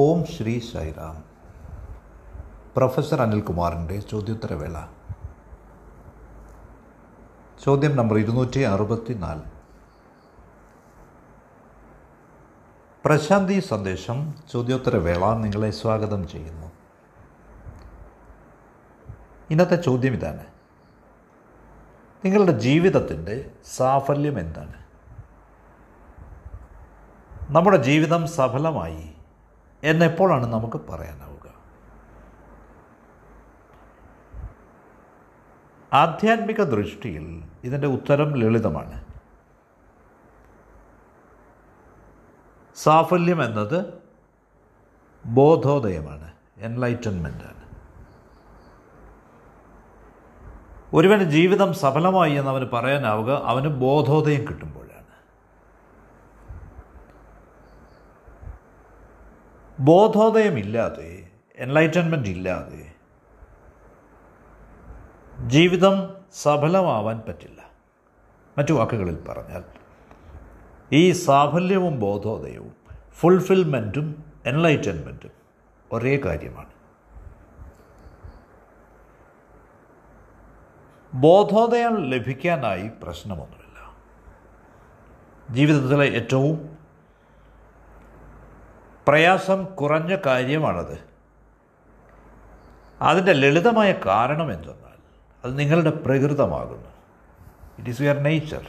ഓം Shri Sairam professor അനിൽകുമാറിന്റെ ചോദ്യോത്തരവേള. ചോദ്യം നമ്പർ ഇരുന്നൂറ്റി അറുപത്തി നാല് പ്രശാന്തി സന്ദേശം ചോദ്യോത്തരവേള നിങ്ങളെ സ്വാഗതം ചെയ്യുന്നു. ഇന്നത്തെ ചോദ്യം ഇതാണ്. നിങ്ങളുടെ ജീവിതത്തിന്റെ സാഫല്യം എന്താണ്? നമ്മുടെ ജീവിതം സഫലമായി എന്നെപ്പോഴാണ് നമുക്ക് പറയാനാവുക? ആധ്യാത്മിക ദൃഷ്ടിയിൽ ഇതിന്റെ ഉത്തരം ലളിതമാണ്. സാഫല്യം എന്നത് ബോധോദയമാണ് എൻലൈറ്റൻമെന്റാണ് ഒരുവന് ജീവിതം സഫലമായി എന്ന് അവന് പറയാനാവുക അവന് ബോധോദയം കിട്ടുമ്പോഴാണ് ബോധോദയമില്ലാതെ എൻലൈറ്റൻമെന്റ് ഇല്ലാതെ ജീവിതം സഫലമാവാൻ പറ്റില്ല. മറ്റു വാക്കുകളിൽ പറഞ്ഞാൽ ഈ സാഫല്യവും ബോധോദയവും ഫുൾഫിൽമെന്റും എൻലൈറ്റൻമെന്റും ഒരേ കാര്യമാണ്. ബോധോദയം ലഭിക്കാനായി പ്രശ്നമൊന്നുമില്ല. ജീവിതത്തിലെ ഏറ്റവും പ്രയാസം കുറഞ്ഞ കാര്യമാണത്. അതിന്റെ ലളിതമായ കാരണം എന്തെന്നാൽ അത് നിങ്ങളുടെ പ്രകൃതമാകുന്നു. ഇറ്റ് ഈസ് യുവർ നേച്ചർ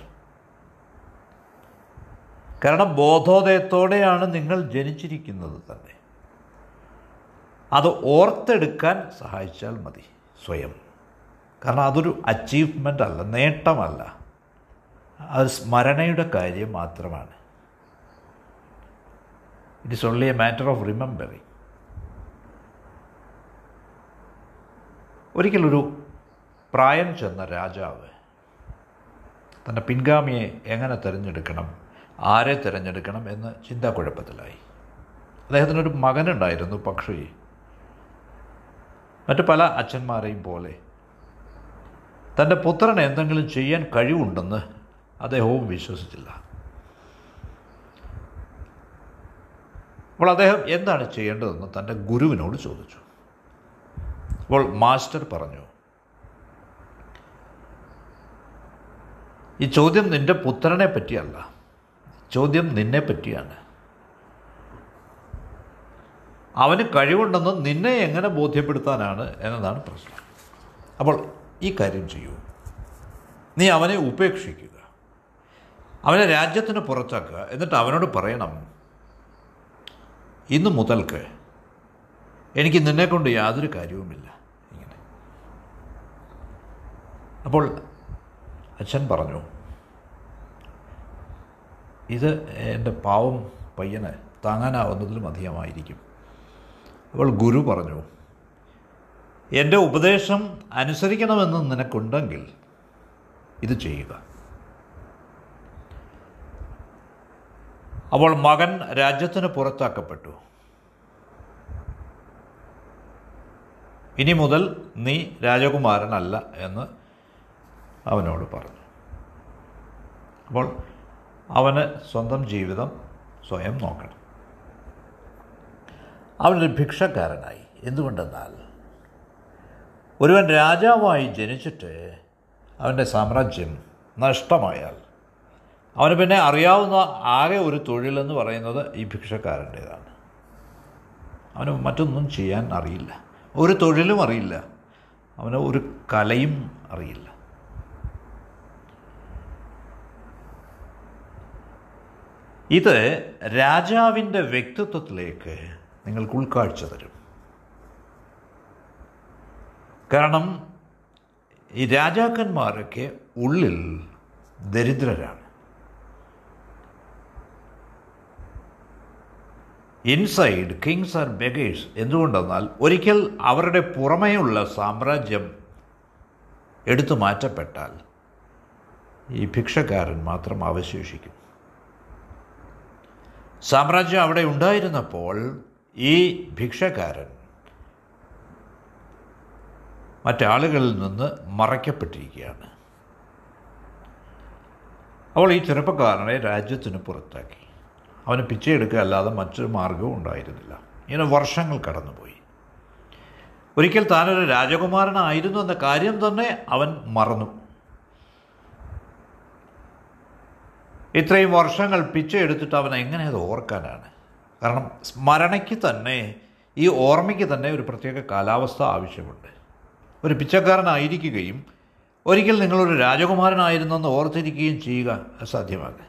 കാരണം ബോധോദയത്തോടെയാണ് നിങ്ങൾ ജനിച്ചിരിക്കുന്നത് തന്നെ. അത് ഓർത്തെടുക്കാൻ സഹായിച്ചാൽ മതി സ്വയം. കാരണം അതൊരു അച്ചീവ്മെന്റ് അല്ല നേട്ടമല്ല. അത് സ്മരണയുടെ കാര്യം മാത്രമാണ്. It is only a matter of remembering ഒരിക്കലൊരു പ്രായം ചെന്ന രാജാവ് തന്റെ പിൻഗാമിയെ എങ്ങനെ തിരഞ്ഞെടുക്കണം ആരെ തിരഞ്ഞെടുക്കണം എന്ന് ചിന്താക്കുഴപ്പത്തിലായി. അദ്ദേഹത്തിനൊരു മകനുണ്ടായിരുന്നു പക്ഷേ മറ്റു പല അച്ഛന്മാരെയും പോലെ തന്റെ പുത്രന് എന്തെങ്കിലും ചെയ്യാൻ കഴിവുണ്ടെന്ന് അദ്ദേഹവും വിശ്വസിച്ചില്ല. അപ്പോൾ അദ്ദേഹം എന്താണ് ചെയ്യേണ്ടതെന്ന് തന്റെ ഗുരുവിനോട് ചോദിച്ചു. അപ്പോൾ മാസ്റ്റർ പറഞ്ഞു ഈ ചോദ്യം നിന്റെ പുത്രനെ പറ്റിയല്ല ചോദ്യം നിന്നെ പറ്റിയാണ്. അവന് കഴിവുണ്ടെന്ന് നിന്നെ എങ്ങനെ ബോധ്യപ്പെടുത്താനാണ് എന്നതാണ് പ്രശ്നം. അപ്പോൾ ഈ കാര്യം ചെയ്യൂ. നീ അവനെ ഉപേക്ഷിക്കുക. അവനെ രാജ്യത്തിന് പുറത്താക്കുക. എന്നിട്ട് അവനോട് പറയണം ഇന്നു മുതൽക്ക് എനിക്ക് നിന്നെക്കൊണ്ട് യാതൊരു കാര്യവുമില്ല. ഇങ്ങനെ. അപ്പോൾ അച്ഛൻ പറഞ്ഞു ഇത് എന്റെ പാവം പയ്യന് താങ്ങാനാവുന്നതിലും അധികമായിരിക്കും. അപ്പോൾ ഗുരു പറഞ്ഞു എന്റെ ഉപദേശം അനുസരിക്കണമെന്ന് നിനക്കുണ്ടെങ്കിൽ ഇത് ചെയ്യുക. അപ്പോൾ മകൻ രാജ്യത്തിന് പുറത്താക്കപ്പെട്ടു. ഇനി മുതൽ നീ രാജകുമാരനല്ല എന്ന് അവനോട് പറഞ്ഞു. അപ്പോൾ അവന് സ്വന്തം ജീവിതം സ്വയം നോക്കണം. അവനൊരു ഭിക്ഷക്കാരനായി. എന്തുകൊണ്ടെന്നാൽ ഒരുവൻ രാജാവായി ജനിച്ചിട്ട് അവന്റെ സാമ്രാജ്യം നഷ്ടമായാൽ അവന് പിന്നെ അറിയാവുന്ന ആകെ ഒരു തൊഴിലെന്ന് പറയുന്നത് ഈ ഭിക്ഷക്കാരന്റേതാണ്. അവന് മറ്റൊന്നും ചെയ്യാൻ അറിയില്ല. ഒരു തൊഴിലും അറിയില്ല. അവന് ഒരു കലയും അറിയില്ല. ഇത് രാജാവിന്റെ വ്യക്തിത്വത്തിലേക്ക് നിങ്ങൾക്ക് ഉൾക്കാഴ്ച തരും. കാരണം ഈ രാജാക്കന്മാരൊക്കെ ഉള്ളിൽ ദരിദ്രരാണ്. ഇൻസൈഡ് കിങ്സ് ആർ ബെഗേഴ്സ് എന്തുകൊണ്ടെന്നാൽ ഒരിക്കൽ അവരുടെ പുറമേയുള്ള സാമ്രാജ്യം എടുത്തു മാറ്റപ്പെട്ടാൽ ഈ ഭിക്ഷക്കാരൻ മാത്രം അവശേഷിക്കും. സാമ്രാജ്യം അവിടെ ഉണ്ടായിരുന്നപ്പോൾ ഈ ഭിക്ഷക്കാരൻ മറ്റാളുകളിൽ നിന്ന് മറയ്ക്കപ്പെട്ടിരിക്കുകയാണ്. അവൾ ഈ ചെറുപ്പക്കാരനെ രാജ്യത്തിന് പുറത്താക്കി. അവന് പിച്ചയെടുക്കുക അല്ലാതെ മറ്റൊരു മാർഗവും ഉണ്ടായിരുന്നില്ല. ഇങ്ങനെ വർഷങ്ങൾ കടന്നുപോയി. ഒരിക്കൽ താനൊരു രാജകുമാരനായിരുന്നു എന്ന കാര്യം തന്നെ അവൻ മറന്നു. ഇത്രയും വർഷങ്ങൾ പിച്ചയെടുത്തിട്ട് അവൻ എങ്ങനെ അത് ഓർക്കാനാണ്? കാരണം സ്മരണയ്ക്ക് തന്നെ ഈ ഓർമ്മയ്ക്ക് തന്നെ ഒരു പ്രത്യേക കാലാവസ്ഥ ആവശ്യമുണ്ട്. ഒരു പിച്ചക്കാരനായിരിക്കുകയും ഒരിക്കൽ നിങ്ങളൊരു രാജകുമാരനായിരുന്നെന്ന് ഓർത്തിരിക്കുകയും ചെയ്യുക അസാധ്യമാണ്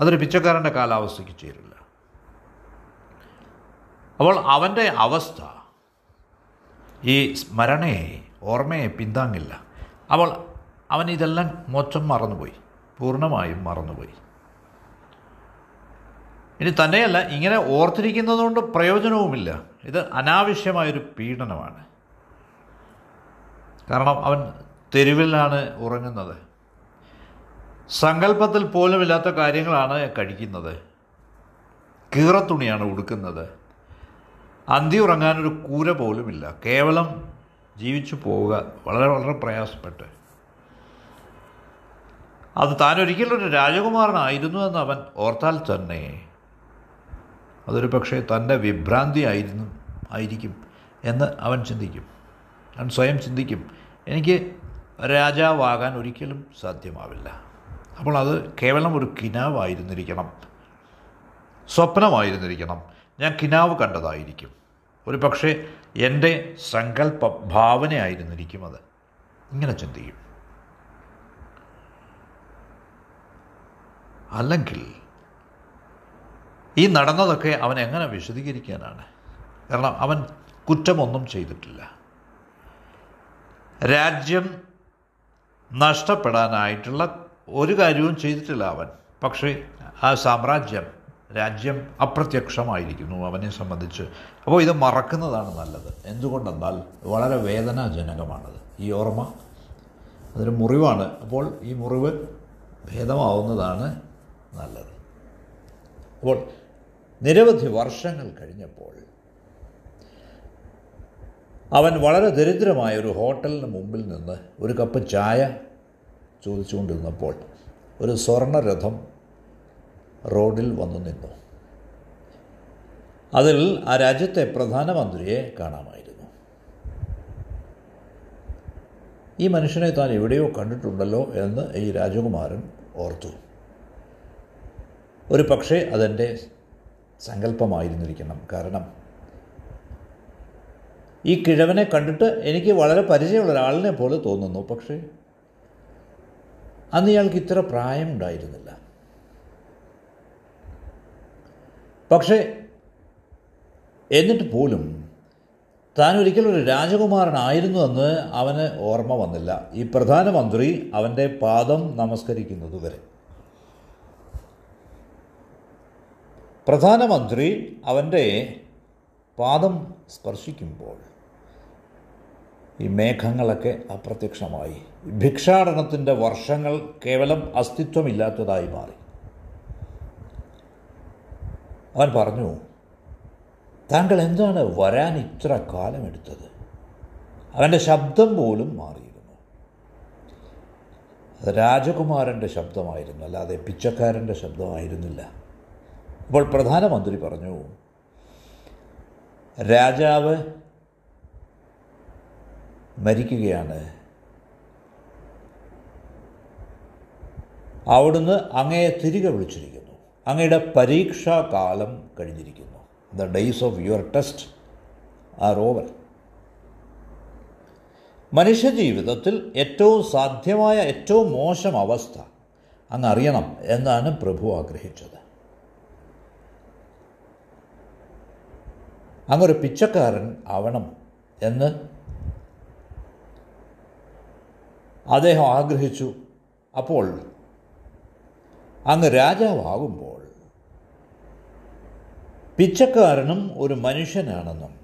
അതൊരു പിച്ചക്കാരന്റെ കാലാവസ്ഥയ്ക്ക് ചേരില്ല. അപ്പോൾ അവന്റെ അവസ്ഥ ഈ സ്മരണയെ ഓർമ്മയെ പിന്താങ്ങില്ല. അപ്പോൾ അവൻ ഇതെല്ലാം മൊത്തം മറന്നുപോയി പൂർണമായും മറന്നുപോയി. ഇനി തന്നെയല്ല ഇങ്ങനെ ഓർത്തിരിക്കുന്നതുകൊണ്ട് പ്രയോജനവുമില്ല. ഇത് അനാവശ്യമായൊരു പീഡനമാണ്. കാരണം അവൻ തെരുവിലാണ് ഉറങ്ങുന്നത്. സങ്കല്പത്തിൽ പോലുമില്ലാത്ത കാര്യങ്ങളാണ് കഴിക്കുന്നത്. കീറത്തുണിയാണ് ഉടുക്കുന്നത്. അന്തി ഉറങ്ങാനൊരു കൂര പോലുമില്ല. കേവലം ജീവിച്ചു പോവുക. വളരെ വളരെ പ്രയാസപ്പെട്ട്. അത് താൻ ഒരിക്കലും ഒരു രാജകുമാരനായിരുന്നു എന്ന് അവൻ ഓർത്താൽ തന്നെ. അതൊരു പക്ഷേ തന്റെ വിഭ്രാന്തി ആയിരുന്നു ആയിരിക്കും എന്ന് അവൻ ചിന്തിക്കും. അവൻ സ്വയം ചിന്തിക്കും. എനിക്ക് രാജാവാകാൻ ഒരിക്കലും സാധ്യമാവില്ല. അപ്പോൾ അത് കേവലം ഒരു കിനാവായിരുന്നിരിക്കണം. സ്വപ്നമായിരുന്നിരിക്കണം. ഞാൻ കിനാവ് കണ്ടതായിരിക്കും. ഒരു പക്ഷേ എന്റെ സങ്കല്പ ഭാവനയായിരുന്നിരിക്കും അത്. ഇങ്ങനെ ചിന്തിക്കും. അല്ലെങ്കിൽ ഈ നടന്നതൊക്കെ അവൻ എങ്ങനെ വിശദീകരിക്കാനാണ്? കാരണം അവൻ കുറ്റമൊന്നും ചെയ്തിട്ടില്ല. രാജ്യം നഷ്ടപ്പെടാനായിട്ടുള്ള ഒരു കാര്യവും ചെയ്തിട്ടില്ല അവൻ. പക്ഷേ ആ സാമ്രാജ്യം രാജ്യം അപ്രത്യക്ഷമായിരിക്കുന്നു അവനെ സംബന്ധിച്ച്. അപ്പോൾ ഇത് മറക്കുന്നതാണ് നല്ലത്. എന്തുകൊണ്ടെന്നാൽ വളരെ വേദനാജനകമാണത്. ഈ ഓർമ്മ അതൊരു മുറിവാണ്. അപ്പോൾ ഈ മുറിവ് ഭേദമാവുന്നതാണ് നല്ലത്. അപ്പോൾ നിരവധി വർഷങ്ങൾ കഴിഞ്ഞപ്പോൾ അവൻ വളരെ ദരിദ്രമായ ഒരു ഹോട്ടലിന് മുമ്പിൽ നിന്ന് ഒരു കപ്പ് ചായ ചോദിച്ചുകൊണ്ടിരുന്നപ്പോൾ ഒരു സ്വർണരഥം റോഡിൽ വന്നു നിന്നു. അതിൽ ആ രാജ്യത്തെ പ്രധാനമന്ത്രിയെ കാണാമായിരുന്നു. ഈ മനുഷ്യനെ താൻ എവിടെയോ കണ്ടിട്ടുണ്ടല്ലോ എന്ന് ഈ രാജകുമാരൻ ഓർത്തു. ഒരു പക്ഷേ അതെന്റെ സങ്കല്പമായിരുന്നിരിക്കണം. കാരണം ഈ കിഴവനെ കണ്ടിട്ട് എനിക്ക് വളരെ പരിചയമുള്ള ഒരാളിനെ പോലെ തോന്നുന്നു. പക്ഷേ അന്ന് ഇയാൾക്ക് ഇത്ര പ്രായമുണ്ടായിരുന്നില്ല. പക്ഷേ എന്നിട്ട് പോലും താൻ ഒരിക്കലും ഒരു രാജകുമാരനായിരുന്നു എന്ന് അവന് ഓർമ്മ വന്നില്ല. ഈ പ്രധാനമന്ത്രി അവന്റെ പാദം നമസ്കരിക്കുന്നത് വരെ. പ്രധാനമന്ത്രി അവന്റെ പാദം സ്പർശിക്കുമ്പോൾ ഈ മേഘങ്ങളൊക്കെ അപ്രത്യക്ഷമായി. ഭിക്ഷാടനത്തിന്റെ വർഷങ്ങൾ കേവലം അസ്തിത്വമില്ലാത്തതായി മാറി. അവൻ പറഞ്ഞു താങ്കൾ എന്താണ് വരാൻ ഇത്ര കാലം എടുത്തത്? അവന്റെ ശബ്ദം പോലും മാറിയിരുന്നു. അത് രാജകുമാരന്റെ ശബ്ദമായിരുന്നു അല്ലാതെ പിച്ചക്കാരന്റെ ശബ്ദമായിരുന്നില്ല. അപ്പോൾ പ്രധാനമന്ത്രി പറഞ്ഞു രാജാവ് മരിക്കുകയാണ്. അവിടുന്ന് അങ്ങയെ തിരികെ വിളിച്ചിരിക്കുന്നു. അങ്ങയുടെ പരീക്ഷാകാലം കഴിഞ്ഞിരിക്കുന്നു. The days of your test are over മനുഷ്യജീവിതത്തിൽ ഏറ്റവും സാധ്യമായ ഏറ്റവും മോശം അവസ്ഥ അങ്ങ് അറിയണം എന്നാണ് പ്രഭു ആഗ്രഹിച്ചത്. അങ്ങൊരു പിച്ചക്കാരൻ ആവണം എന്ന് അദ്ദേഹം ആഗ്രഹിച്ചു. അപ്പോൾ അങ്ങ് രാജാവാകുമ്പോൾ പിച്ചക്കാരനും ഒരു മനുഷ്യനാണെന്നും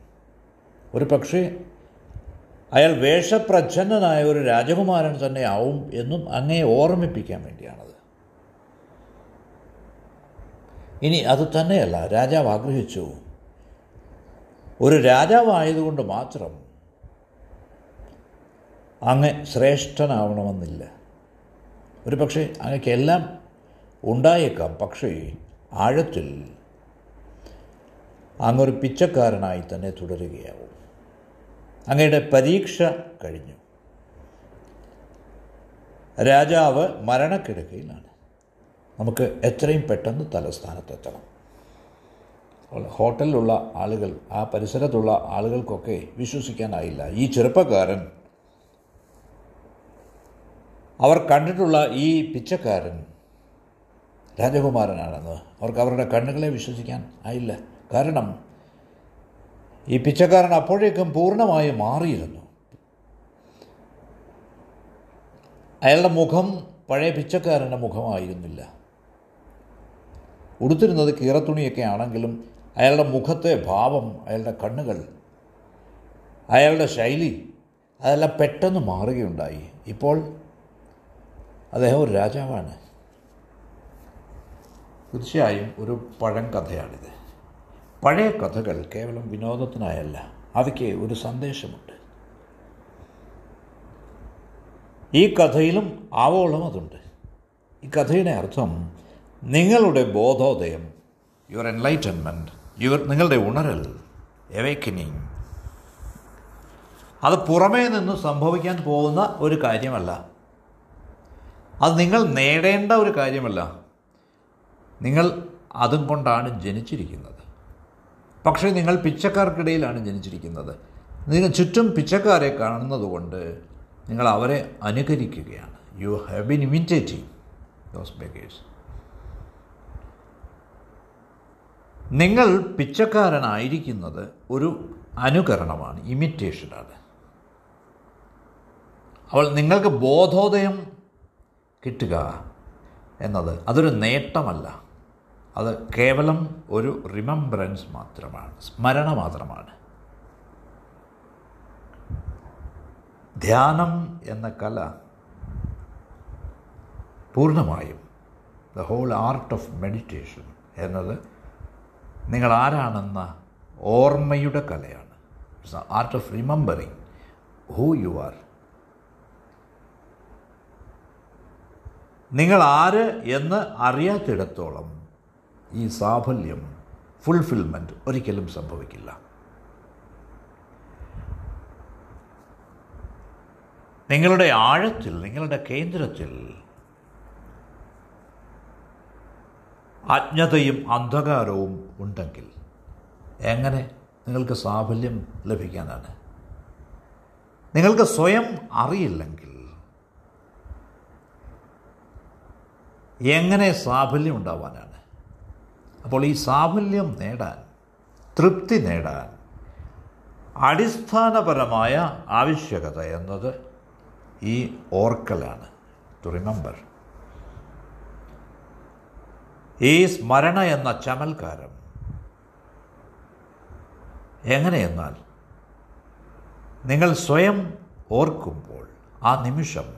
ഒരു പക്ഷേ അയാൾ വേഷപ്രച്ഛന്നനായ ഒരു രാജകുമാരൻ തന്നെ ആവും എന്നും അങ്ങയെ ഓർമ്മിപ്പിക്കാൻ വേണ്ടിയാണത്. ഇനി അത് തന്നെയല്ല രാജാവ് ആഗ്രഹിച്ചു. ഒരു രാജാവായതുകൊണ്ട് മാത്രം അങ്ങ് ശ്രേഷ്ഠനാവണമെന്നില്ല. ഒരു പക്ഷേ അങ്ങക്ക് എല്ലാം ഉണ്ടായേക്കാം. പക്ഷേ ആഴത്തിൽ അങ്ങൊരു പിച്ചക്കാരനായി തന്നെ തുടരുകയാവും. അങ്ങയുടെ പരീക്ഷ കഴിഞ്ഞു. രാജാവ് മരണക്കിടക്കയിലാണ്. നമുക്ക് എത്രയും പെട്ടെന്ന് തലസ്ഥാനത്തെത്തണം. ഹോട്ടലിലുള്ള ആളുകൾ ആ പരിസരത്തുള്ള ആളുകൾക്കൊക്കെ വിശ്വസിക്കാനായില്ല. ഈ ചെറുപ്പക്കാരൻ അവർ കണ്ടിട്ടുള്ള ഈ പിച്ചക്കാരൻ രാജകുമാരനാണെന്ന്. അവർക്ക് അവരുടെ കണ്ണുകളെ വിശ്വസിക്കാൻ ആയില്ല. കാരണം ഈ പിച്ചക്കാരൻ അപ്പോഴേക്കും പൂർണമായി മാറിയിരുന്നു. അയാളുടെ മുഖം പഴയ പിച്ചക്കാരന്റെ മുഖമായിരുന്നില്ല. ഉടുത്തിരുന്നത് കീറത്തുണിയൊക്കെ ആണെങ്കിലും അയാളുടെ മുഖത്തെ ഭാവം അയാളുടെ കണ്ണുകൾ അയാളുടെ ശൈലി അതെല്ലാം പെട്ടെന്ന് മാറുകയുണ്ടായി. ഇപ്പോൾ അദ്ദേഹം ഒരു രാജാവാണ്. തീർച്ചയായും ഒരു പഴം കഥയാണിത്. പഴയ കഥകൾ കേവലം വിനോദത്തിനായല്ല അവയ്ക്ക് ഒരു സന്ദേശമുണ്ട്. ഈ കഥയിലും ആവോളം അതുണ്ട്. ഈ കഥയുടെ അർത്ഥം നിങ്ങളുടെ ബോധോദയം യുവർ എൻലൈറ്റൻമെന്റ് യുവർ നിങ്ങളുടെ ഉണരൽ എവേക്കനിങ് അത് പുറമേ നിന്ന് സംഭവിക്കാൻ പോകുന്ന ഒരു കാര്യമല്ല. അത് നിങ്ങൾ നേടേണ്ട ഒരു കാര്യമല്ല. നിങ്ങൾ അതും കൊണ്ടാണ് ജനിച്ചിരിക്കുന്നത്. പക്ഷേ നിങ്ങൾ പിച്ചക്കാർക്കിടയിലാണ് ജനിച്ചിരിക്കുന്നത്. നിങ്ങൾ ചുറ്റും പിച്ചക്കാരെ കാണുന്നതുകൊണ്ട് നിങ്ങൾ അവരെ അനുകരിക്കുകയാണ്. You have been imitating those beggars നിങ്ങൾ പിച്ചക്കാരനായിരിക്കുന്നത് ഒരു അനുകരണമാണ് ഇമിറ്റേഷനാണ് അവൾ നിങ്ങൾക്ക് ബോധോദയം കിട്ടുക എന്നത് അതൊരു നേട്ടമല്ല. അത് കേവലം ഒരു റിമംബ്രൻസ് മാത്രമാണ്. സ്മരണ മാത്രമാണ്. ധ്യാനം എന്ന കല പൂർണമായും the whole art of meditation എന്നത് നിങ്ങൾ ആരാണെന്ന ഓർമ്മയുടെ കലയാണ്. Art of remembering who you are നിങ്ങൾ ആര് എന്ന് അറിയാത്തിടത്തോളം ഈ സാഫല്യം ഫുൾഫിൽമെന്റ് ഒരിക്കലും സംഭവിക്കില്ല. നിങ്ങളുടെ ആഴത്തിൽ നിങ്ങളുടെ കേന്ദ്രത്തിൽ അജ്ഞതയും അന്ധകാരവും ഉണ്ടെങ്കിൽ എങ്ങനെ നിങ്ങൾക്ക് സാഫല്യം ലഭിക്കാനാണ്? നിങ്ങൾക്ക് സ്വയം അറിയില്ലെങ്കിൽ എങ്ങനെ സാഫല്യം ഉണ്ടാവാനാണ്? അപ്പോൾ ഈ സാഫല്യം നേടാൻ തൃപ്തി നേടാൻ അടിസ്ഥാനപരമായ ആവശ്യകത എന്നത് ഈ ഓർക്കലാണ്. ടു റിമെമ്പർ ഈ സ്മരണ എന്ന ചമൽക്കാരം എങ്ങനെയെന്നാൽ നിങ്ങൾ സ്വയം ഓർക്കുമ്പോൾ ആ നിമിഷം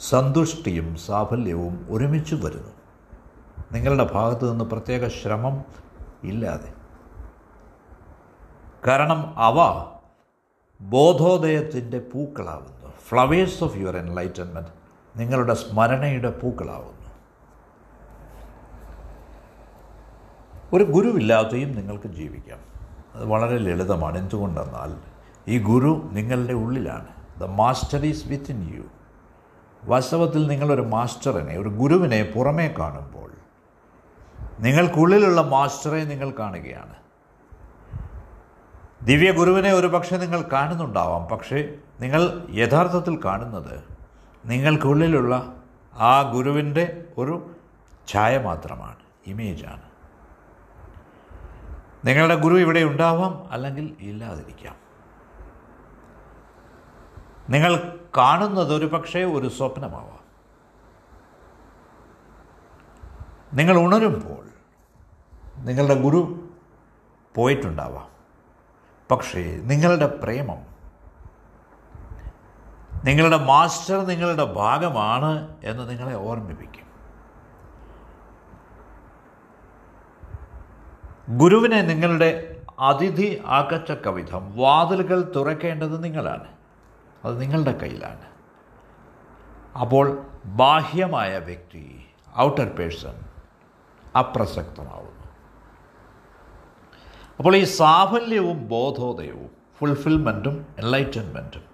സന്തുഷ്ടിയും സാഫല്യവും ഒരുമിച്ച് വരുന്നു. നിങ്ങളുടെ ഭാഗത്തു നിന്ന് പ്രത്യേക ശ്രമം ഇല്ലാതെ. കാരണം അവ ബോധോദയത്തിന്റെ പൂക്കളാവുന്നു. ഫ്ലവേഴ്സ് ഓഫ് യുവർ എൻലൈറ്റൻമെന്റ് നിങ്ങളുടെ സ്മരണയുടെ പൂക്കളാവുന്നു. ഒരു ഗുരുവില്ലാതെയും നിങ്ങൾക്ക് ജീവിക്കാം. അത് വളരെ ലളിതമാണ്. എന്തുകൊണ്ടെന്നാൽ ഈ ഗുരു നിങ്ങളുടെ ഉള്ളിലാണ്. The master is within you വാസ്തവത്തിൽ നിങ്ങളൊരു മാസ്റ്ററിനെ ഒരു ഗുരുവിനെ പുറമേ കാണുമ്പോൾ നിങ്ങൾക്കുള്ളിലുള്ള മാസ്റ്ററെ നിങ്ങൾ കാണുകയാണ്. ദിവ്യ ഗുരുവിനെ ഒരു പക്ഷേ നിങ്ങൾ കാണുന്നുണ്ടാവാം പക്ഷേ നിങ്ങൾ യഥാർത്ഥത്തിൽ കാണുന്നത് നിങ്ങൾക്കുള്ളിലുള്ള ആ ഗുരുവിന്റെ ഒരു ഛായ മാത്രമാണ് ഇമേജാണ്. നിങ്ങളുടെ ഗുരു ഇവിടെ ഉണ്ടാവാം അല്ലെങ്കിൽ ഇല്ലാതിരിക്കാം. നിങ്ങൾ കാണുന്നത് ഒരു പക്ഷേ ഒരു സ്വപ്നമാവാം. നിങ്ങൾ ഉണരുമ്പോൾ നിങ്ങളുടെ ഗുരു പോയിട്ടുണ്ടാവാം. പക്ഷേ നിങ്ങളുടെ പ്രേമം നിങ്ങളുടെ മാസ്റ്റർ നിങ്ങളുടെ ഭാഗമാണ് എന്ന് നിങ്ങളെ ഓർമ്മിപ്പിക്കും. ഗുരുവിനെ നിങ്ങളുടെ അതിഥി ആകച്ചക്ക വിധം വാതിലുകൾ തുറക്കേണ്ടത് നിങ്ങളാണ്. അത് നിങ്ങളുടെ കയ്യിലാണ്. അപ്പോൾ ബാഹ്യമായ വ്യക്തി ഔട്ടർ പേഴ്സൺ അപ്രസക്തമാവുന്നു അപ്പോൾ ഈ സാഫല്യവും ബോധോദയവും ഫുൾഫിൽമെന്റും എൻലൈറ്റൻമെന്റും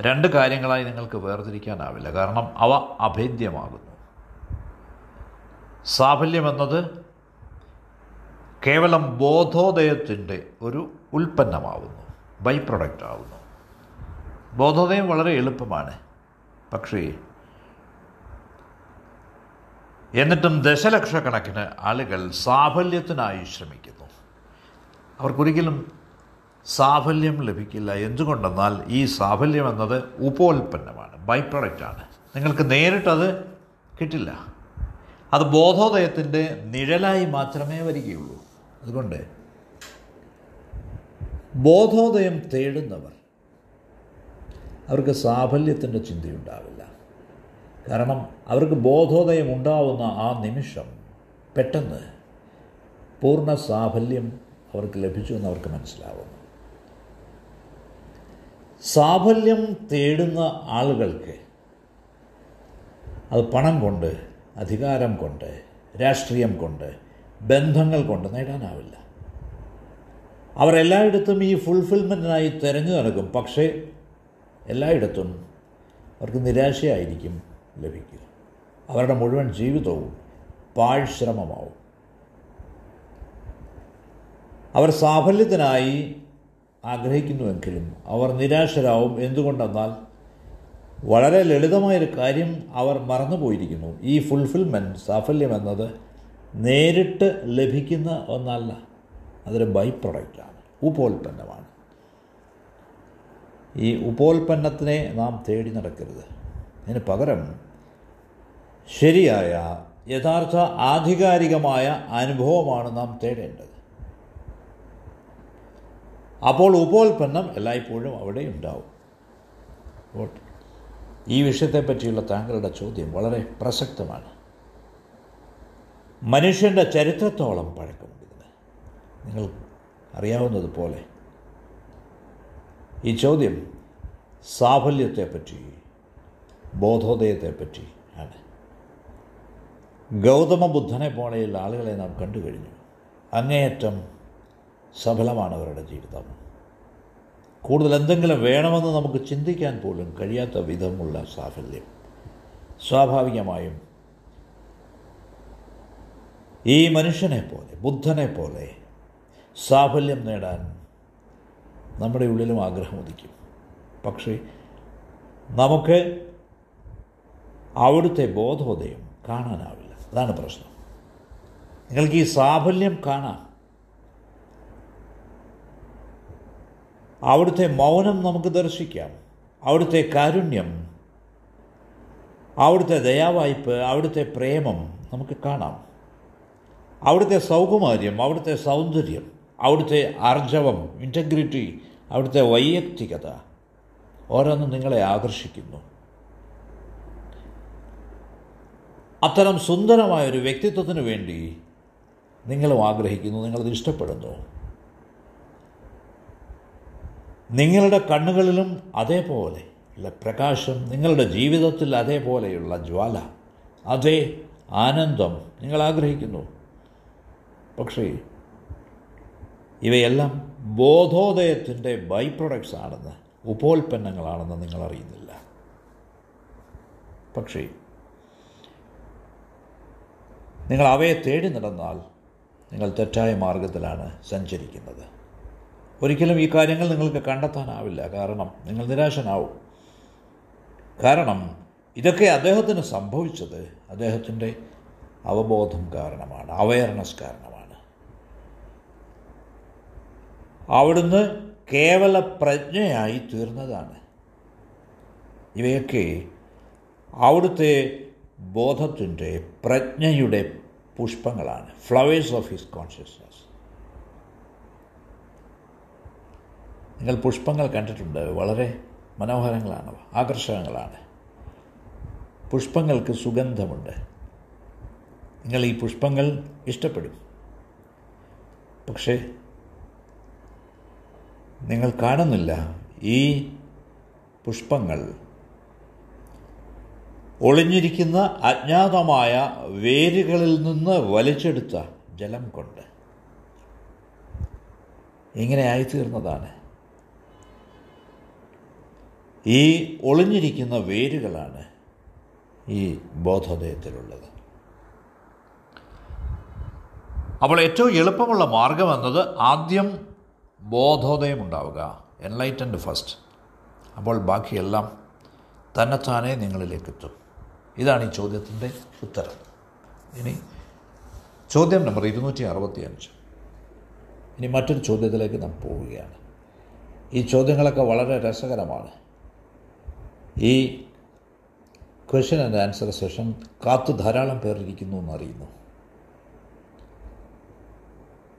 രണ്ട് കാര്യങ്ങളായി നിങ്ങൾക്ക് വേർതിരിക്കാനാവില്ല. കാരണം അവ അഭേദ്യമാകുന്നു. സാഫല്യം എന്നത് കേവലം ബോധോദയത്തിന്റെ ഒരു ഉൽപ്പന്നമാവുന്നു ബൈ പ്രൊഡക്റ്റ് ആവുന്നു. ബോധോദയം വളരെ എളുപ്പമാണ്. പക്ഷേ എന്നിട്ടും ദശലക്ഷക്കണക്കിന് ആളുകൾ സാഫല്യത്തിനായി ശ്രമിക്കുന്നു. അവർക്കൊരിക്കലും സാഫല്യം ലഭിക്കില്ല. എന്തുകൊണ്ടെന്നാൽ ഈ സാഫല്യം എന്നത് ഉപോൽപ്പന്നമാണ് ബൈ പ്രൊഡക്റ്റാണ് നിങ്ങൾക്ക് നേരിട്ടത് കിട്ടില്ല. അത് ബോധോദയത്തിന്റെ നിഴലായി മാത്രമേ വരികയുള്ളൂ. അതുകൊണ്ട് ബോധോദയം തേടുന്നവർ അവർക്ക് സാഫല്യത്തിന്റെ ചിന്തയുണ്ടാവില്ല. കാരണം അവർക്ക് ബോധോദയം ഉണ്ടാവുന്ന ആ നിമിഷം പെട്ടെന്ന് പൂർണ സാഫല്യം അവർക്ക് ലഭിച്ചു എന്ന് അവർക്ക് മനസ്സിലാവുന്നു. സാഫല്യം തേടുന്ന ആളുകൾക്ക് അത് പണം കൊണ്ട് അധികാരം കൊണ്ട് രാഷ്ട്രീയം കൊണ്ട് ബന്ധങ്ങൾ കൊണ്ട് നേടാനാവില്ല. അവരെല്ലായിടത്തും ഈ ഫുൾഫിൽമെന്റിനായി തിരഞ്ഞു നടക്കും. പക്ഷേ എല്ലായിടത്തും അവർക്ക് നിരാശയായിരിക്കും. ലഭിക്കുക. അവരുടെ മുഴുവൻ ജീവിതവും പാഴ്ശ്രമമാവും. അവർ സാഫല്യത്തിനായി ആഗ്രഹിക്കുന്നുവെങ്കിലും അവർ നിരാശരാവും. എന്തുകൊണ്ടെന്നാൽ വളരെ ലളിതമായൊരു കാര്യം അവർ മറന്നുപോയിരിക്കുന്നു. ഈ ഫുൾഫിൽമെന്റ് സാഫല്യം എന്നത് നേരിട്ട് ലഭിക്കുന്ന ഒന്നല്ല അതൊരു ബൈ പ്രൊഡക്റ്റാണ് ഉപോൽപ്പന്നമാണ്. ഈ ഉപോൽപ്പന്നത്തിനെ നാം തേടി നടക്കരുത്. അതിന് പകരം ശരിയായ യഥാർത്ഥ ആധികാരികമായ അനുഭവമാണ് നാം തേടേണ്ടത്. അപ്പോൾ ഉപോൽപ്പന്നം എല്ലായ്പ്പോഴും അവിടെ ഉണ്ടാവും. ഈ വിഷയത്തെപ്പറ്റിയുള്ള താങ്കളുടെ ചോദ്യം വളരെ പ്രസക്തമാണ്. മനുഷ്യന്റെ ചരിത്രത്തോളം പഴക്കമുണ്ട്. നിങ്ങൾ അറിയാവുന്നതുപോലെ ഈ ചോദ്യം സാഫല്യത്തെപ്പറ്റി ബോധോദയത്തെപ്പറ്റി ആണ്. ഗൗതമ ബുദ്ധനെ പോലെയുള്ള ആളുകളെ നാം കണ്ടു കഴിഞ്ഞു. അങ്ങേയറ്റം സഫലമാണ് അവരുടെ ജീവിതം. കൂടുതൽ എന്തെങ്കിലും വേണമെന്ന് നമുക്ക് ചിന്തിക്കാൻ പോലും കഴിയാത്ത വിധമുള്ള സാഫല്യം. സ്വാഭാവികമായും ഈ മനുഷ്യനെ പോലെ ബുദ്ധനെ പോലെ സാഫല്യം നേടാൻ നമ്മുടെ ഉള്ളിലും ആഗ്രഹം ഉദിക്കും. പക്ഷേ നമുക്ക് അവിടുത്തെ ബോധോദയം കാണാനാവില്ല. അതാണ് പ്രശ്നം. നിങ്ങൾക്ക് ഈ സാഫല്യം കാണാം. അവിടുത്തെ മൗനം നമുക്ക് ദർശിക്കാം. അവിടുത്തെ കാരുണ്യം അവിടുത്തെ ദയാവായ്പ് അവിടുത്തെ പ്രേമം നമുക്ക് കാണാം. അവിടുത്തെ സൗകുമാര്യം അവിടുത്തെ സൗന്ദര്യം അവിടുത്തെ ആർജവം ഇന്റഗ്രിറ്റി അവിടുത്തെ വൈയക്തികത ഓരോന്നും നിങ്ങളെ ആകർഷിക്കുന്നു. അത്തരം സുന്ദരമായ ഒരു വ്യക്തിത്വത്തിന് വേണ്ടി നിങ്ങളും ആഗ്രഹിക്കുന്നു നിങ്ങളത് ഇഷ്ടപ്പെടുന്നു. നിങ്ങളുടെ കണ്ണുകളിലും അതേപോലെ ഉള്ള പ്രകാശം നിങ്ങളുടെ ജീവിതത്തിൽ അതേപോലെയുള്ള ജ്വാല അതേ ആനന്ദം നിങ്ങൾ ആഗ്രഹിക്കുന്നു. പക്ഷേ ഇവയെല്ലാം ബോധോദയത്തിന്റെ ബൈ പ്രൊഡക്ട്സ് ആണെന്ന് ഉപോൽപ്പന്നങ്ങളാണെന്ന് നിങ്ങൾ അറിയുന്നില്ല പക്ഷേ നിങ്ങൾ അവയെ തേടി നടന്നാൽ നിങ്ങൾ തെറ്റായ മാർഗത്തിലാണ് സഞ്ചരിക്കുന്നത്. ഒരിക്കലും ഈ കാര്യങ്ങൾ നിങ്ങൾക്ക് കണ്ടെത്താനാവില്ല. കാരണം നിങ്ങൾ നിരാശനാവും. കാരണം ഇതൊക്കെ അദ്ദേഹത്തിന് സംഭവിച്ചത് അദ്ദേഹത്തിന്റെ അവബോധം കാരണമാണ് അവയർനെസ് കാരണമാണ്. അവിടുന്ന് കേവല പ്രജ്ഞയായി തീർന്നതാണ്. ഇവയൊക്കെ അവിടുത്തെ ബോധത്തിന്റെ പ്രജ്ഞയുടെ പുഷ്പങ്ങളാണ്. ഫ്ലവേഴ്സ് ഓഫ് ഹിസ് കോൺഷ്യസ്നസ് നിങ്ങൾ പുഷ്പങ്ങൾ കണ്ടിട്ടുണ്ട്. വളരെ മനോഹരങ്ങളാണ്. ആകർഷകങ്ങളാണ്. പുഷ്പങ്ങൾക്ക് സുഗന്ധമുണ്ട്. നിങ്ങൾ ഈ പുഷ്പങ്ങൾ ഇഷ്ടപ്പെടും. പക്ഷേ നിങ്ങൾ കാണുന്നില്ല ഈ പുഷ്പങ്ങൾ ഒളിഞ്ഞിരിക്കുന്ന അജ്ഞാതമായ വേരുകളിൽ നിന്ന് വലിച്ചെടുത്ത ജലം കൊണ്ട്. ഇങ്ങനെ ആയിത്തീർന്നതാണ്. ഈ ഒളിഞ്ഞിരിക്കുന്ന വേരുകളാണ് ഈ ബോധോദയത്തിലുള്ളത്. അപ്പോൾ ഏറ്റവും എളുപ്പമുള്ള മാർഗം എന്നത് ആദ്യം ബോധോദയം ഉണ്ടാവുക എൻലൈറ്റൻഡ് ഫസ്റ്റ് അപ്പോൾ ബാക്കിയെല്ലാം തന്നെത്താനേ നിങ്ങളിലേക്ക് എത്തും ഇതാണ് ഈ ചോദ്യത്തിന്റെ ഉത്തരം. ഇനി ചോദ്യം നമ്പർ ഇരുന്നൂറ്റി അറുപത്തി അഞ്ച് ഇനി മറ്റൊരു ചോദ്യത്തിലേക്ക് നാം പോവുകയാണ്. ഈ ചോദ്യങ്ങളൊക്കെ വളരെ രസകരമാണ്. ഈ ക്വസ്റ്റ്യൻ ആൻഡ് ആൻസർ സെഷൻ കാത്തു ധാരാളം പേർ ഇരിക്കുന്നു എന്നറിയുന്നു.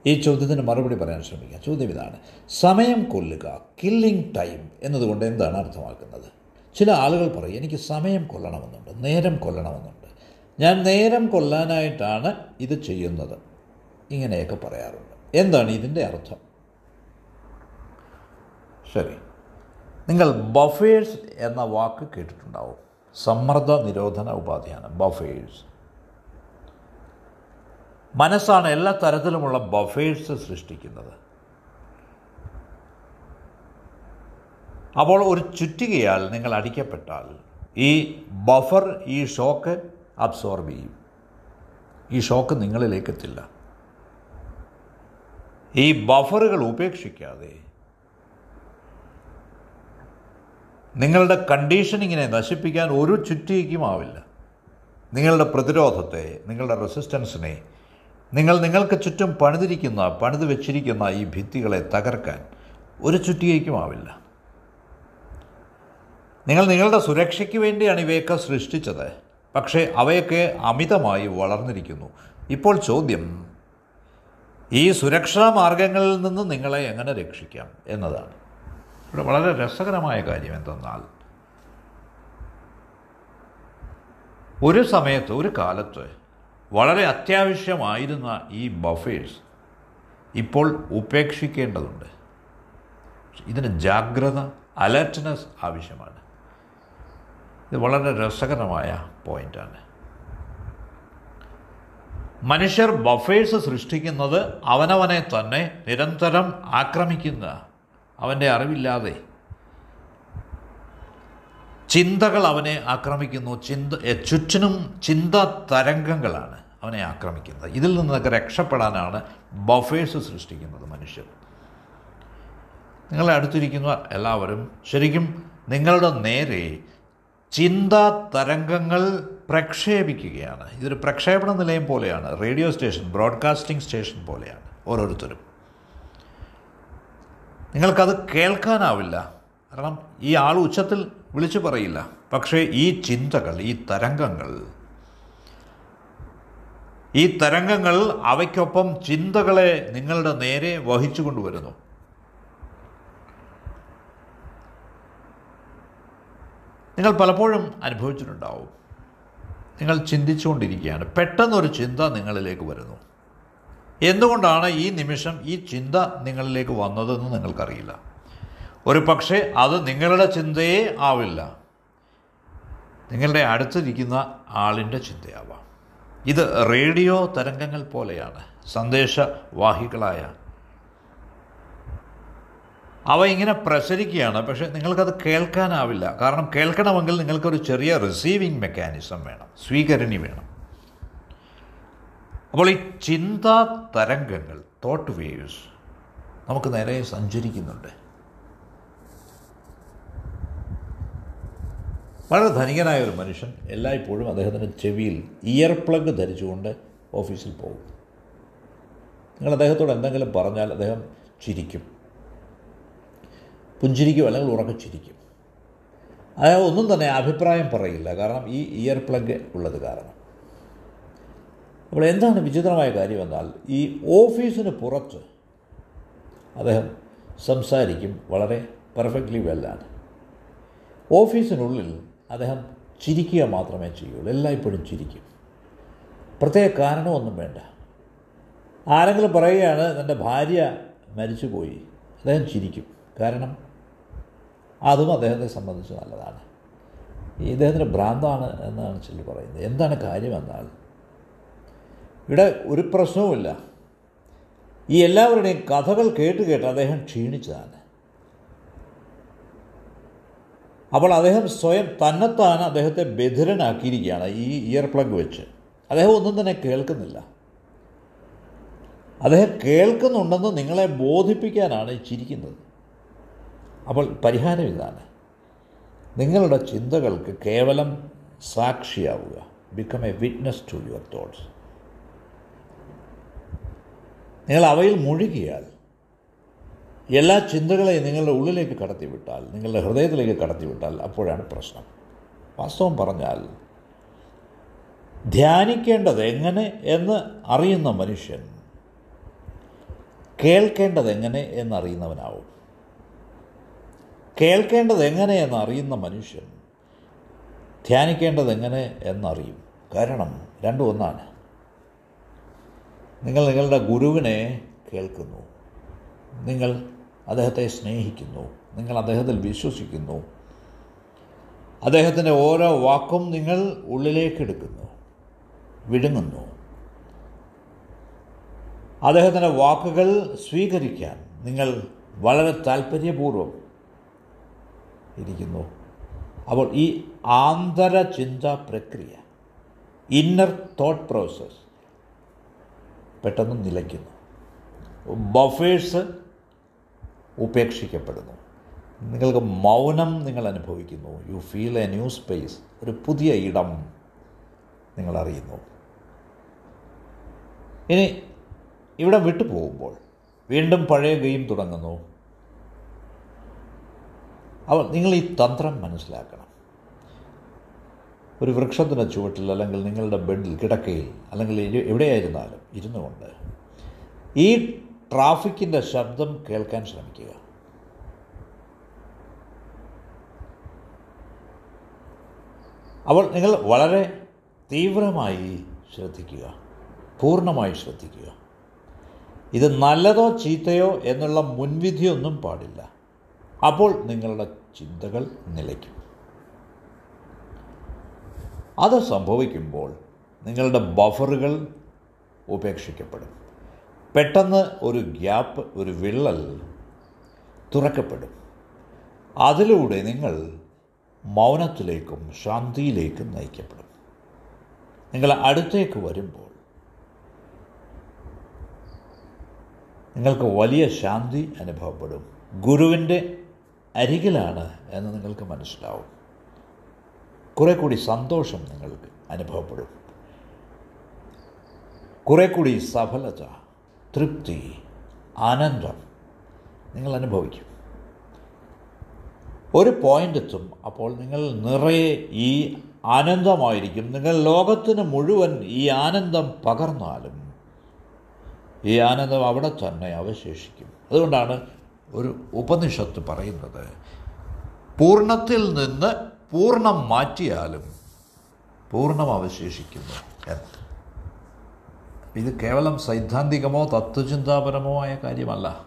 ഈ ചോദ്യത്തിന് മറുപടി പറയാൻ ശ്രമിക്കാം. ചോദ്യം ഇതാണ്. സമയം കൊല്ലുക കില്ലിംഗ് ടൈം എന്നതുകൊണ്ട് എന്താണ് അർത്ഥമാക്കുന്നത്? ചില ആളുകൾ പറയും എനിക്ക് സമയം കൊല്ലണമെന്നുണ്ട് നേരം കൊല്ലണമെന്നുണ്ട് ഞാൻ നേരം കൊല്ലാനായിട്ടാണ് ഇത് ചെയ്യുന്നത്. ഇങ്ങനെയൊക്കെ പറയാറുണ്ട്. എന്താണ് ഇതിന്റെ അർത്ഥം? ശരി. നിങ്ങൾ ബഫേഴ്സ് എന്ന വാക്ക് കേട്ടിട്ടുണ്ടാവും. സമ്മർദ്ദ നിരോധന ഉപാധിയാണ് ബഫേഴ്സ്. മനസ്സാണ് എല്ലാ തരത്തിലുമുള്ള ബഫേഴ്സ് സൃഷ്ടിക്കുന്നത്. അപ്പോൾ ഒരു ചുറ്റികയാൽ നിങ്ങൾ അടിക്കപ്പെട്ടാൽ ഈ ബഫർ ഈ ഷോക്ക് അബ്സോർബ് ചെയ്യും. ഈ ഷോക്ക് നിങ്ങളിലേക്ക് എത്തില്ല ഈ ബഫറുകൾ ഉപേക്ഷിക്കാതെ നിങ്ങളുടെ കണ്ടീഷനിങ്ങിനെ നശിപ്പിക്കാൻ ഒരു ചുറ്റികയ്ക്കും ആവില്ല. നിങ്ങളുടെ പ്രതിരോധത്തെ നിങ്ങളുടെ റെസിസ്റ്റൻസിനെ നിങ്ങൾ നിങ്ങൾക്ക് ചുറ്റും പണിതിരിക്കുന്ന പണിത് വെച്ചിരിക്കുന്ന ഈ ഭിത്തികളെ തകർക്കാൻ ഒരു ചുറ്റികയ്ക്കും ആവില്ല. നിങ്ങൾ നിങ്ങളുടെ സുരക്ഷയ്ക്ക് വേണ്ടിയാണ് ഇവയൊക്കെ സൃഷ്ടിച്ചത്. പക്ഷേ അവയൊക്കെ അമിതമായി വളർന്നിരിക്കുന്നു. ഇപ്പോൾ ചോദ്യം ഈ സുരക്ഷാ മാർഗങ്ങളിൽ നിന്ന് നിങ്ങളെ എങ്ങനെ രക്ഷിക്കാം എന്നതാണ്. ഇവിടെ വളരെ രസകരമായ കാര്യം എന്തെന്നാൽ ഒരു സമയത്ത് ഒരു കാലത്ത് വളരെ അത്യാവശ്യമായിരുന്ന ഈ ബഫേഴ്സ് ഇപ്പോൾ ഉപേക്ഷിക്കേണ്ടതുണ്ട്. ഇതിന് ജാഗ്രത അലർട്ട്നെസ് ആവശ്യമാണ്. ഇത് വളരെ രസകരമായ പോയിന്റാണ് മനുഷ്യർ ബഫേഴ്സ് സൃഷ്ടിക്കുന്നത് അവനവനെ തന്നെ നിരന്തരം ആക്രമിക്കുന്ന അവന്റെ അറിവില്ലാതെ. ചിന്തകൾ അവനെ ആക്രമിക്കുന്നു. ചിന്ത ചുറ്റിനും ചിന്ത തരംഗങ്ങളാണ് അവനെ ആക്രമിക്കുന്നത്. ഇതിൽ നിന്നൊക്കെ രക്ഷപ്പെടാനാണ് ബഫേഴ്സ് സൃഷ്ടിക്കുന്നത് മനുഷ്യർ. നിങ്ങളെ അടുത്തിരിക്കുന്ന എല്ലാവരും ശരിക്കും നിങ്ങളുടെ നേരെ ചിന്താ തരംഗങ്ങൾ പ്രക്ഷേപിക്കുകയാണ്. ഇതൊരു പ്രക്ഷേപണ നിലയം പോലെയാണ്. റേഡിയോ സ്റ്റേഷൻ ബ്രോഡ്കാസ്റ്റിംഗ് സ്റ്റേഷൻ പോലെയാണ് ഓരോരുത്തരും. നിങ്ങൾക്കത് കേൾക്കാനാവില്ല. കാരണം ഈ ആൾ ഉച്ചത്തിൽ വിളിച്ചു പറയില്ല. പക്ഷേ ഈ ചിന്തകൾ ഈ തരംഗങ്ങൾ ഈ തരംഗങ്ങൾ അവയ്ക്കൊപ്പം ചിന്തകളെ നിങ്ങളുടെ നേരെ വഹിച്ചു കൊണ്ടുവരുന്നു നിങ്ങൾ പലപ്പോഴും അനുഭവിച്ചിട്ടുണ്ടാവും. നിങ്ങൾ ചിന്തിച്ചുകൊണ്ടിരിക്കുകയാണ്. പെട്ടെന്നൊരു ചിന്ത നിങ്ങളിലേക്ക് വരുന്നു. എന്തുകൊണ്ടാണ് ഈ നിമിഷം ഈ ചിന്ത നിങ്ങളിലേക്ക് വന്നതെന്ന് നിങ്ങൾക്കറിയില്ല. ഒരു പക്ഷേ അത് നിങ്ങളുടെ ചിന്തയേ ആവില്ല. നിങ്ങളുടെ അടുത്തിരിക്കുന്ന ആളിന്റെ ചിന്തയാവാം. ഇത് റേഡിയോ തരംഗങ്ങൾ പോലെയാണ്. സന്ദേശവാഹികളായ അവ ഇങ്ങനെ പ്രസരിക്കുകയാണ്. പക്ഷേ നിങ്ങൾക്കത് കേൾക്കാനാവില്ല. കാരണം കേൾക്കണമെങ്കിൽ നിങ്ങൾക്കൊരു ചെറിയ റിസീവിങ് മെക്കാനിസം വേണം. സ്വീകരണി വേണം. അപ്പോൾ ഈ ചിന്താ തരംഗങ്ങൾ തോട്ട് വേവ്സ് നമുക്ക് നേരെ സഞ്ചരിക്കുന്നുണ്ട്. വളരെ ധനികനായ ഒരു മനുഷ്യൻ എല്ലായ്പ്പോഴും അദ്ദേഹത്തിന്റെ ചെവിയിൽ ഇയർ പ്ലഗ് ധരിച്ചുകൊണ്ട് ഓഫീസിൽ പോകും. നിങ്ങൾ അദ്ദേഹത്തോട് എന്തെങ്കിലും പറഞ്ഞാൽ അദ്ദേഹം ചിരിക്കും. പുഞ്ചിരിക്കും അല്ലെങ്കിൽ ഉറക്കെ ചിരിക്കും അയാൾ ഒന്നും തന്നെ അഭിപ്രായം പറയില്ല. കാരണം ഈ ഇയർ പ്ലഗ് ഉള്ളത് കാരണം. അപ്പോൾ എന്താണ് വിചിത്രമായ കാര്യം എന്നാൽ ഈ ഓഫീസിന് പുറത്ത് അദ്ദേഹം സംസാരിക്കും വളരെ പെർഫെക്റ്റ്ലി വെല്ലാണ് ഓഫീസിനുള്ളിൽ അദ്ദേഹം ചിരിക്കുക മാത്രമേ ചെയ്യുള്ളൂ. എല്ലായ്പ്പോഴും ചിരിക്കും. പ്രത്യേക കാരണമൊന്നും വേണ്ട. ആരെങ്കിലും പറയുകയാണ് എന്റെ ഭാര്യ മരിച്ചുപോയി. അദ്ദേഹം ചിരിക്കും. കാരണം അതും അദ്ദേഹത്തെ സംബന്ധിച്ച് നല്ലതാണ്. ഈ ഇദ്ദേഹത്തിന്റെ ഭ്രാന്താണ് എന്നാണ് ചൊല്ലി പറയുന്നത്. എന്താണ് കാര്യമെന്നാൽ ഇവിടെ ഒരു പ്രശ്നവുമില്ല. ഈ എല്ലാവരുടെയും കഥകൾ കേട്ട് കേട്ട് അദ്ദേഹം ക്ഷീണിച്ചതാണ്. അപ്പോൾ അദ്ദേഹം സ്വയം തന്നെത്താൻ അദ്ദേഹത്തെ ബധിരനാക്കിയിരിക്കുകയാണ് ഈ ഇയർ പ്ലഗ് വെച്ച്. അദ്ദേഹം ഒന്നും തന്നെ കേൾക്കുന്നില്ല. അദ്ദേഹം കേൾക്കുന്നുണ്ടെന്ന് നിങ്ങളെ ബോധിപ്പിക്കാനാണ് ചിരിക്കുന്നത്. അപ്പോൾ പരിഹാരം ഇതാണ്. നിങ്ങളുടെ ചിന്തകൾക്ക് കേവലം സാക്ഷിയാവുക. Become a witness to your thoughts നിങ്ങൾ അവയിൽ മുഴുകിയാൽ എല്ലാ ചിന്തകളെയും നിങ്ങളുടെ ഉള്ളിലേക്ക് കടത്തിവിട്ടാൽ നിങ്ങളുടെ ഹൃദയത്തിലേക്ക് കടത്തിവിട്ടാൽ അപ്പോഴാണ് പ്രശ്നം. വാസ്തവം പറഞ്ഞാൽ ധ്യാനിക്കേണ്ടത് എങ്ങനെ എന്ന് അറിയുന്ന മനുഷ്യൻ കേൾക്കേണ്ടത് എങ്ങനെ എന്നറിയുന്നവനാവും. കേൾക്കേണ്ടത് എങ്ങനെയെന്ന് അറിയുന്ന മനുഷ്യൻ ധ്യാനിക്കേണ്ടത് എങ്ങനെ എന്നറിയും. കാരണം രണ്ടും ഒന്നാണ്. നിങ്ങൾ നിങ്ങളുടെ ഗുരുവിനെ കേൾക്കുന്നു. നിങ്ങൾ അദ്ദേഹത്തെ സ്നേഹിക്കുന്നു. നിങ്ങൾ അദ്ദേഹത്തിൽ വിശ്വസിക്കുന്നു. അദ്ദേഹത്തിന്റെ ഓരോ വാക്കും നിങ്ങൾ ഉള്ളിലേക്കെടുക്കുന്നു. വിഴുങ്ങുന്നു. അദ്ദേഹത്തിന്റെ വാക്കുകൾ സ്വീകരിക്കാൻ നിങ്ങൾ വളരെ താല്പര്യപൂർവം ഇരിക്കുന്നു. അപ്പോൾ ഈ ആന്തര ചിന്താ പ്രക്രിയ ഇന്നർ തോട്ട് പ്രോസസ് പെട്ടെന്ന് നിലയ്ക്കുന്നു. ബഫേഴ്സ് ഉപേക്ഷിക്കപ്പെടുന്നു. നിങ്ങൾക്ക് മൗനം നിങ്ങൾ അനുഭവിക്കുന്നു. You feel a new space ഒരു പുതിയ ഇടം നിങ്ങൾ അറിയുന്നു. ഇനി ഇവിടെ വിട്ടു പോകുമ്പോൾ വീണ്ടും പഴയ ഗെയിം തുടങ്ങുന്നു. അപ്പോൾ നിങ്ങൾ ഈ തന്ത്രം മനസ്സിലാക്കണം. ഒരു വൃക്ഷത്തിന്റെ ചുവട്ടിൽ അല്ലെങ്കിൽ നിങ്ങളുടെ ബെഡിൽ കിടക്കയിൽ അല്ലെങ്കിൽ എവിടെയായിരുന്നാലും ഇരുന്നു കൊണ്ട് ഈ ട്രാഫിക്കിന്റെ ശബ്ദം കേൾക്കാൻ ശ്രമിക്കുക. അവൾ നിങ്ങൾ വളരെ തീവ്രമായി ശ്രദ്ധിക്കുക. പൂർണമായി ശ്രദ്ധിക്കുക. ഇത് നല്ലതോ ചീത്തയോ എന്നുള്ള മുൻവിധിയൊന്നും പാടില്ല. അപ്പോൾ നിങ്ങളുടെ ചിന്തകൾ നിലയ്ക്കും. അത് സംഭവിക്കുമ്പോൾ നിങ്ങളുടെ ബഫറുകൾ ഉപേക്ഷിക്കപ്പെടും. പെട്ടെന്ന് ഒരു ഗ്യാപ്പ് ഒരു വിള്ളൽ തുറക്കപ്പെടും. അതിലൂടെ നിങ്ങൾ മൗനത്തിലേക്കും ശാന്തിയിലേക്കും നയിക്കപ്പെടും. നിങ്ങൾ അടുത്തേക്ക് വരുമ്പോൾ നിങ്ങൾക്ക് വലിയ ശാന്തി അനുഭവപ്പെടും. ഗുരുവിന്റെ അരികിലാണ് എന്ന് നിങ്ങൾക്ക് മനസ്സിലാവും. കുറെ കൂടി സന്തോഷം നിങ്ങൾക്ക് അനുഭവപ്പെടും. കുറെ കൂടി സഫലത തൃപ്തി ആനന്ദം നിങ്ങൾ അനുഭവിക്കും. ഒരു പോയിന്റ് എത്തും അപ്പോൾ നിങ്ങൾ നിറയെ ഈ ആനന്ദമായിരിക്കും. നിങ്ങൾ ലോകത്തിന് മുഴുവൻ ഈ ആനന്ദം പകർന്നാലും ഈ ആനന്ദം അവിടെ തന്നെ അവശേഷിക്കും. അതുകൊണ്ടാണ് ഒരു ഉപനിഷത്ത് പറയുന്നത് പൂർണത്തിൽ നിന്ന് പൂർണം മാറ്റിയാലും പൂർണം അവശേഷിക്കുന്നു എന്ന്. ഇത് കേവലം സൈദ്ധാന്തികമോ തത്വചിന്താപരമോ ആയ കാര്യമല്ല.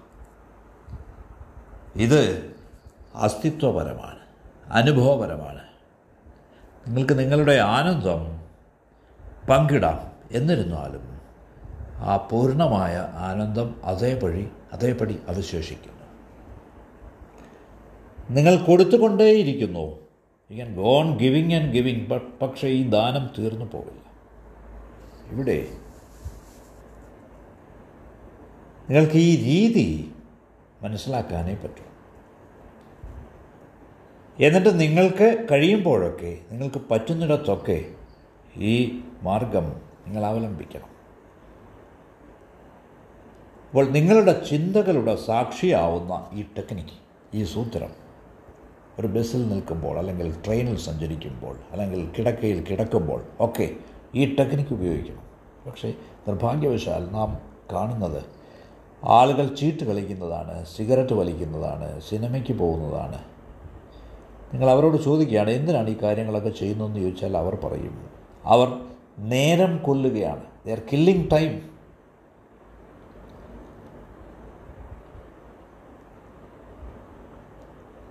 ഇത് അസ്തിത്വപരമാണ് അനുഭവപരമാണ്. നിങ്ങൾക്ക് നിങ്ങളുടെ ആനന്ദം പങ്കിടാം. എന്നിരുന്നാലും ആ പൂർണമായ ആനന്ദം അതേപടി അതേപടി അവശേഷിക്കുന്നു നിങ്ങൾ കൊടുത്തുകൊണ്ടേയിരിക്കുന്നു. You can gone giving and giving but പക്ഷേ ഈ ദാനം തീർന്നു പോകില്ല ഇവിടെ നിങ്ങൾക്ക് ഈ രീതി മനസ്സിലാക്കാനേ പറ്റൂ. എന്നിട്ട് നിങ്ങൾക്ക് കഴിയുമ്പോഴൊക്കെ നിങ്ങൾക്ക് പറ്റുന്നിടത്തൊക്കെ ഈ മാർഗം നിങ്ങൾ അവലംബിക്കണം. അപ്പോൾ നിങ്ങളുടെ ചിന്തകളുടെ സാക്ഷിയാവുന്ന ഈ ടെക്നിക്ക് ഈ സൂത്രം. ഒരു ബസ്സിൽ നിൽക്കുമ്പോൾ അല്ലെങ്കിൽ ട്രെയിനിൽ സഞ്ചരിക്കുമ്പോൾ അല്ലെങ്കിൽ കിടക്കയിൽ കിടക്കുമ്പോൾ ഒക്കെ ഈ ടെക്നിക്ക് ഉപയോഗിക്കണം. പക്ഷേ നിർഭാഗ്യവശാൽ നാം കാണുന്നത് ആളുകൾ ചീട്ട് കളിക്കുന്നതാണ് സിഗരറ്റ് വലിക്കുന്നതാണ് സിനിമയ്ക്ക് പോകുന്നതാണ്. നിങ്ങൾ അവരോട് ചോദിക്കുകയാണ് എന്തിനാണ് ഈ കാര്യങ്ങളൊക്കെ ചെയ്യുന്നതെന്ന് ചോദിച്ചാൽ അവർ പറയും അവർ നേരം കൊല്ലുകയാണ്. ദേ ആർ കില്ലിങ് ടൈം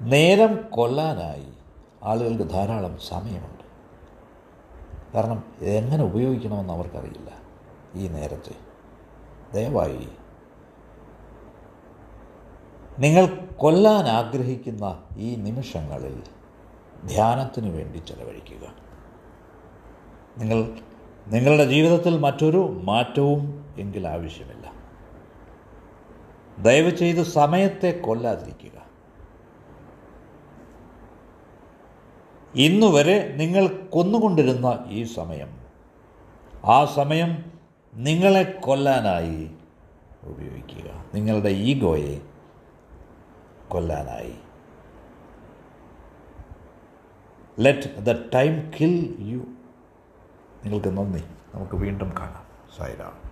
നേരം കൊല്ലാനായി ആളുകൾക്ക് ധാരാളം സമയമുണ്ട്. കാരണം ഇതെങ്ങനെ ഉപയോഗിക്കണമെന്ന് അവർക്കറിയില്ല ഈ നേരത്തെ. ദയവായി നിങ്ങൾ കൊല്ലാൻ ആഗ്രഹിക്കുന്ന ഈ നിമിഷങ്ങളിൽ ധ്യാനത്തിന് വേണ്ടി ചെലവഴിക്കുക. നിങ്ങൾ നിങ്ങളുടെ ജീവിതത്തിൽ മറ്റൊരു മാറ്റവും എങ്കിൽ ആവശ്യമില്ല. ദയവ് ചെയ്ത് സമയത്തെ കൊല്ലാതിരിക്കുക. ഇന്നുവരെ നിങ്ങൾ കൊന്നുകൊണ്ടിരുന്ന ഈ സമയം ആ സമയം നിങ്ങളെ കൊല്ലാനായി ഉപയോഗിക്കുക. നിങ്ങളുടെ ഈഗോയെ കൊല്ലാനായി. Let the time kill you നിങ്ങൾക്ക് നന്ദി. നമുക്ക് വീണ്ടും കാണാം. സായിരാം